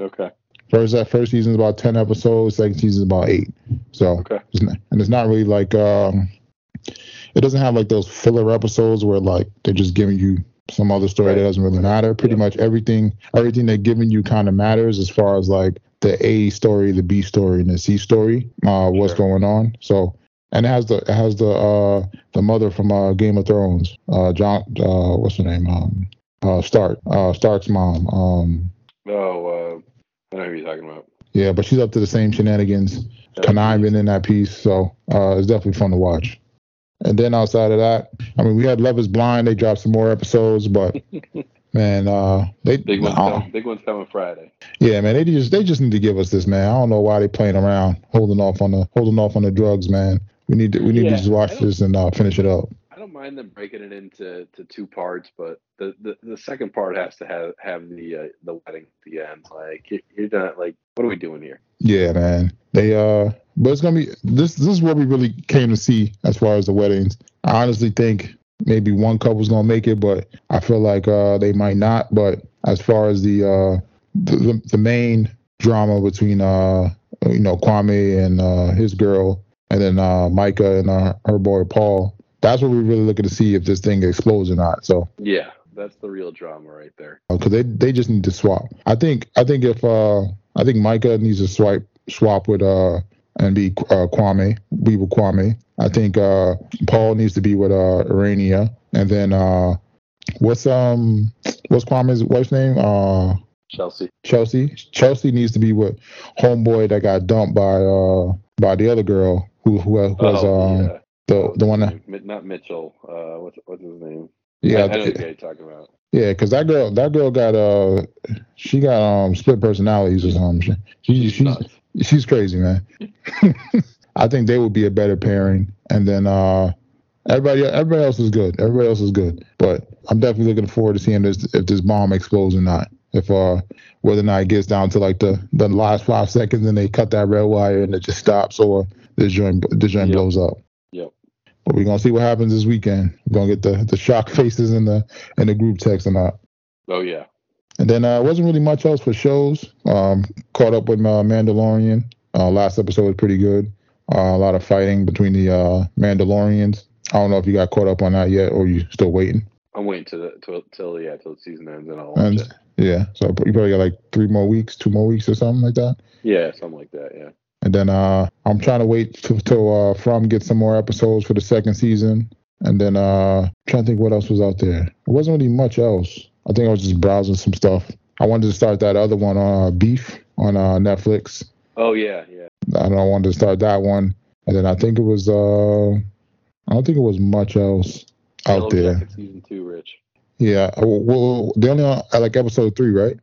Okay. First that first season is about ten episodes. Second season is about eight. So Okay. it's not, and it's not really like um, it doesn't have like those filler episodes where like they're just giving you some other story Right. that doesn't really matter. Pretty Yeah. much everything everything they're giving you kind of matters as far as like the A story, the B story, and the C story. Uh, what's Sure. going on? So. And it has the it has the uh the mother from uh Game of Thrones, uh John uh what's her name? Um uh Stark. Uh Stark's mom. Um Oh, uh, I know who you're talking about. yeah, but she's up to the same shenanigans, conniving in that piece. So uh, it's definitely fun to watch. And then outside of that, I mean, we had Love Is Blind. They dropped some more episodes, but man, uh, they Big one's uh, coming. Big one's coming Friday. yeah, man, they just they just need to give us this, man. I don't know why they playing around, holding off on the holding off on the drugs, man. We need to we need Yeah, to just watch this and uh, finish it up. Mind them breaking it into to two parts, but the, the, the second part has to have have the uh, the wedding at the end. Like you- you're not like, what are we doing here? Yeah, man. They uh but it's gonna be this this is what we really came to see as far as the weddings. I honestly think maybe one couple's gonna make it, but I feel like uh they might not. But as far as the uh the, the main drama between uh you know Kwame and uh his girl and then uh Micah and uh, her boy Paul, that's what we're really looking to see if this thing explodes or not. So Yeah, that's the real drama right there. because they they just need to swap. I think I think if uh I think Micah needs to swipe swap with uh and be uh, Kwame, be with Kwame. I think uh Paul needs to be with uh Irina, and then uh what's um what's Kwame's wife's name? Uh Chelsea. Chelsea. Chelsea needs to be with homeboy that got dumped by uh by the other girl who who was oh, um yeah. The the one that not Mitchell. Uh, what's what's his name? yeah I, I know the guy talking about. Yeah, because that girl, that girl got uh, she got um split personalities or something. She, she she's nuts. she's crazy, man. I think they would be a better pairing, and then uh, everybody everybody else is good. Everybody else is good, but I'm definitely looking forward to seeing this if this bomb explodes or not. If uh whether or not it gets down to like the the last five seconds and they cut that red wire and it just stops, or this joint this joint Yep. blows up. Yep. But we're gonna see what happens this weekend. We're gonna get the the shock faces in the in the group text or not. Oh yeah. And then uh, wasn't really much else for shows. Um, caught up with uh, Mandalorian. Uh, last episode was pretty good. Uh, a lot of fighting between the uh, Mandalorians. I don't know if you got caught up on that yet, or you still waiting. I'm waiting to the till, till yeah till the season ends and I'll watch And it. yeah, so you probably got like three more weeks, two more weeks or something like that. Yeah, something like that. Yeah. And then uh, I'm trying to wait till uh, From get some more episodes for the second season. And then uh, trying to think what else was out there. It wasn't really much else. I think I was just browsing some stuff. I wanted to start that other one, uh, Beef, on uh, Netflix. Oh yeah, yeah. I don't wanted to start that one. And then I think it was uh, I don't think it was much else out there. Season two, Rich. Yeah. uh, Well, they only on like episode three, right?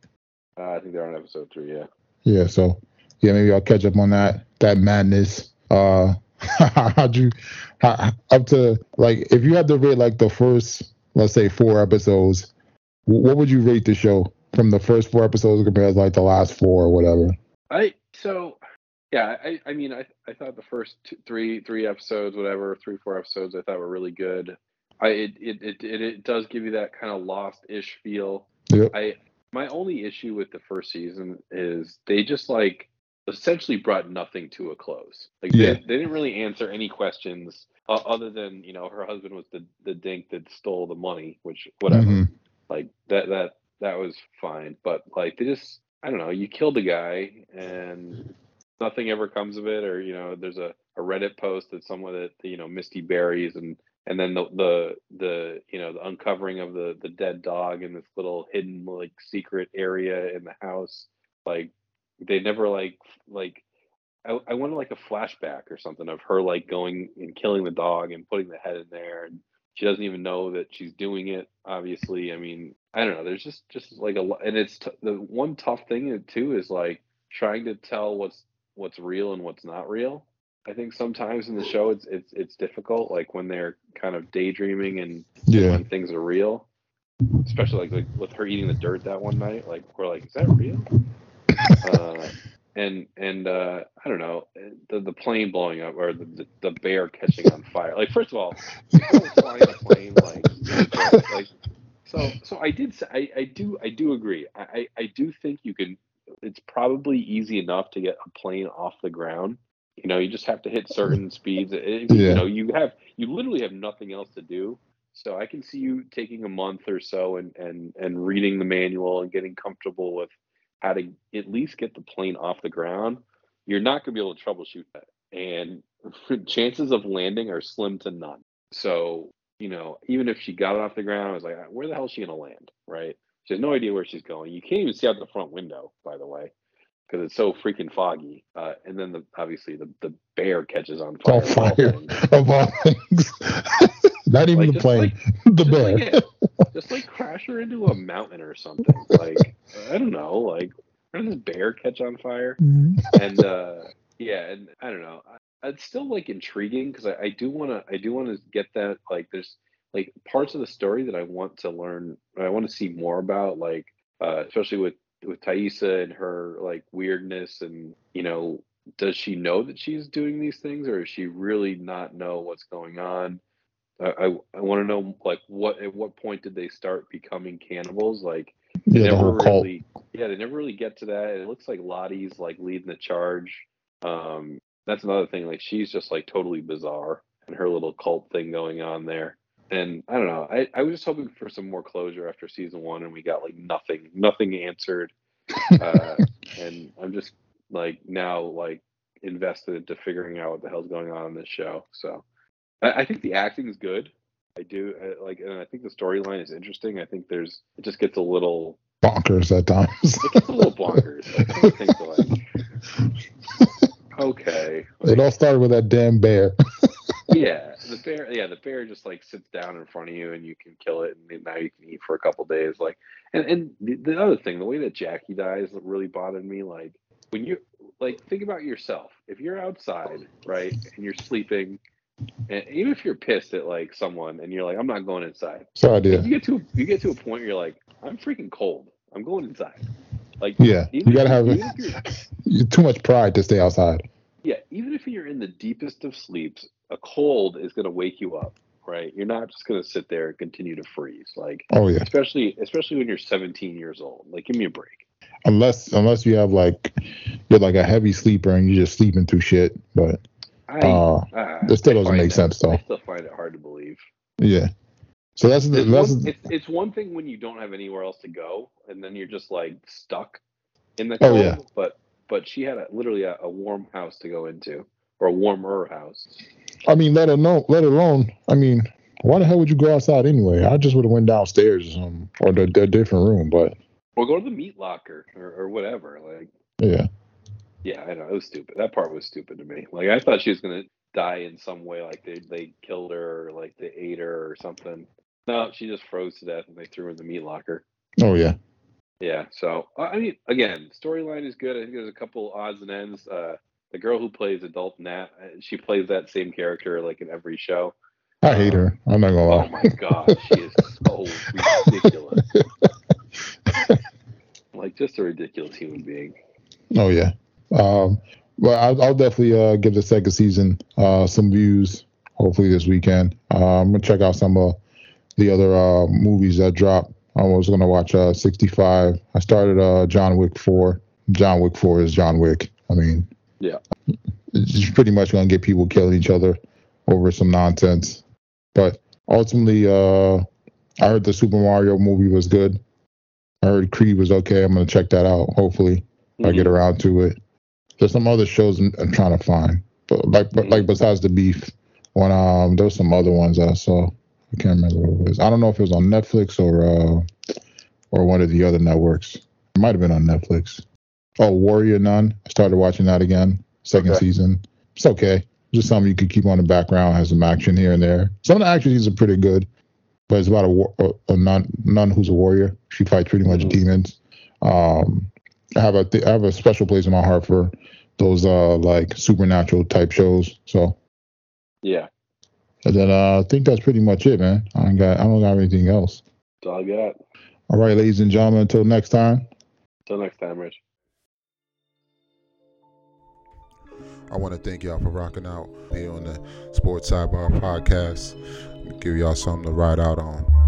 Uh, I think they're on episode three. Yeah. Yeah, so yeah, maybe I'll catch up on that that madness. Uh how'd you how, up to like if you had to rate like the first let's say four episodes, what would you rate the show from the first four episodes compared to like the last four or whatever? I so yeah. I I mean I I thought the first two, three three episodes, whatever, three four episodes, I thought were really good. I it it it, it, it does give you that kind of lost ish feel. Yep. I my only issue with the first season is they just like essentially brought nothing to a close. Like Yeah. they, they didn't really answer any questions uh, other than you know her husband was the the dink that stole the money, which whatever. Mhm. Like that that that was fine, but like they just I don't know. You killed a guy and nothing ever comes of it, or you know, there's a, a Reddit post that someone that you know Misty buries, and and then the the the you know the uncovering of the the dead dog in this little hidden like secret area in the house, like they never like like I, I wanted like a flashback or something of her like going and killing the dog and putting the head in there and she doesn't even know that she's doing it obviously i mean i don't know there's just just like a lot and it's t- the one tough thing too is like trying to tell what's what's real and what's not real i think sometimes in the show it's it's it's difficult like when they're kind of daydreaming and Yeah. when things are real especially like, like with her eating the dirt that one night like we're like is that real uh, and and uh, I don't know the the plane blowing up or the, the, the bear catching on fire. Like first of all, flying a plane like like so so I did say I, I do I do agree. I, I I do think you can. It's probably easy enough to get a plane off the ground. You know, you just have to hit certain speeds. It- Yeah. You know, you have you literally have nothing else to do. So I can see you taking a month or so and and and reading the manual and getting comfortable with how to at least get the plane off the ground, you're not going to be able to troubleshoot that. And chances of landing are slim to none. So, you know, even if she got it off the ground, I was like, where the hell is she going to land? Right. She has no idea where she's going. You can't even see out the front window, by the way, because it's so freaking foggy. Uh, and then the, obviously the, the bear catches on fire. All fire. Of all things. Not even Like, the plane, like- the just bear. Like, just like crash her into a mountain or something. Like I don't know. Like where does this bear catch on fire? Mhm. And uh, yeah, and I don't know. I- It's still like intriguing because I, I do want to. I do want to get that. Like there's like parts of the story that I want to learn. I want to see more about. Like uh, especially with with Taissa and her like weirdness and you know does she know that she's doing these things or is she really not know what's going on I, I, want to know like what at what point did they start becoming cannibals? Like they Yeah, the never cult. really yeah, they never really get to that. It looks like Lottie's like leading the charge. Um that's another thing, like she's just like totally bizarre and her little cult thing going on there. And I don't know. I, I was just hoping for some more closure after season one and we got like nothing, nothing answered. Uh and I'm just like now like invested into figuring out what the hell's going on in this show. So I, I think the acting is good. I do uh, like, and I think the storyline is interesting. I think there's it just gets a little Bonkers at times. it gets a little bonkers. Like, some things are like, okay, it all started with that damn bear. yeah, the bear, yeah, the bear just like sits down in front of you and you can kill it, and now you can eat for a couple days. Like, and and the, the other thing, the way that Jackie dies really bothered me. Like when you like think about yourself, if you're outside, right, and you're sleeping. And even if you're pissed at like someone and you're like, I'm not going inside. So I did. You get to you get to a point where you're like, I'm freaking cold. I'm going inside. Like Yeah, you gotta have too much pride to stay outside. yeah, even if you're in the deepest of sleeps, a cold is going to wake you up, right? You're not just going to sit there and continue to freeze, like Oh yeah, especially especially when you're 17 years old. Like, give me a break. unless unless you have like you're like a heavy sleeper and you're just sleeping through shit. But I, uh, uh, that still doesn't make that- sense though. I still find it hard to believe. Yeah. So that's the It's that's one, it's, it's one thing when you don't have anywhere else to go, and then you're just like stuck in the Oh, cold. yeah. But but she had a, literally a, a warm house to go into, or a warmer house. I mean, let alone let alone. I mean, why the hell would you go outside anyway? I just would have went downstairs or something, or the, the different room. But Or go to the meat locker or, or whatever. Like, yeah, yeah, I know it was stupid. That part was stupid to me. Like, I thought she was gonna die in some way, like they they killed her, or like they ate her or something. No, she just froze to death, and they threw her in the meat locker. oh yeah, Yeah. So I mean, again, storyline is good. I think there's a couple odds and ends. Uh, the girl who plays adult Nat, uh, she plays that same character like in every show. I hate her. I'm not gonna lie. Oh my god, she is so ridiculous. like just a ridiculous human being. Oh yeah. Um, well, I'll, I'll definitely uh, give the second season uh, some views. Hopefully this weekend. Uh, I'm gonna check out some of the other uh, movies that drop. I was gonna watch uh, 65. I started uh, John Wick 4. John Wick 4 is John Wick. I mean, Yeah. it's pretty much gonna get people killing each other over some nonsense. But ultimately, uh, I heard the Super Mario movie was good. I heard Creed was okay. I'm gonna check that out. Hopefully. if I get around to it. There's some other shows I'm, I'm trying to find, but like but like besides the beef, one um there was some other ones that I saw. I can't remember what it was. I don't know if it was on Netflix or uh or one of the other networks. It might have been on Netflix. Oh, Warrior Nun. I started watching that again. Second Okay. season. It's okay. Just something you could keep on the background. Has some action here and there. Some of the action scenes are pretty good, but it's about a, a, a nun, nun who's a warrior. She fights pretty much Mhm. demons. Um, I have a th- I have a special place in my heart for those uh like supernatural type shows. So Yeah, and then uh, I think that's pretty much it, man. I don't got I don't have anything else. that's all I got. All right, ladies and gentlemen. Until next time. Until next time, Rich. I want to thank y'all for rocking out here on the Sports Sidebar Podcast. Give y'all something to ride out on.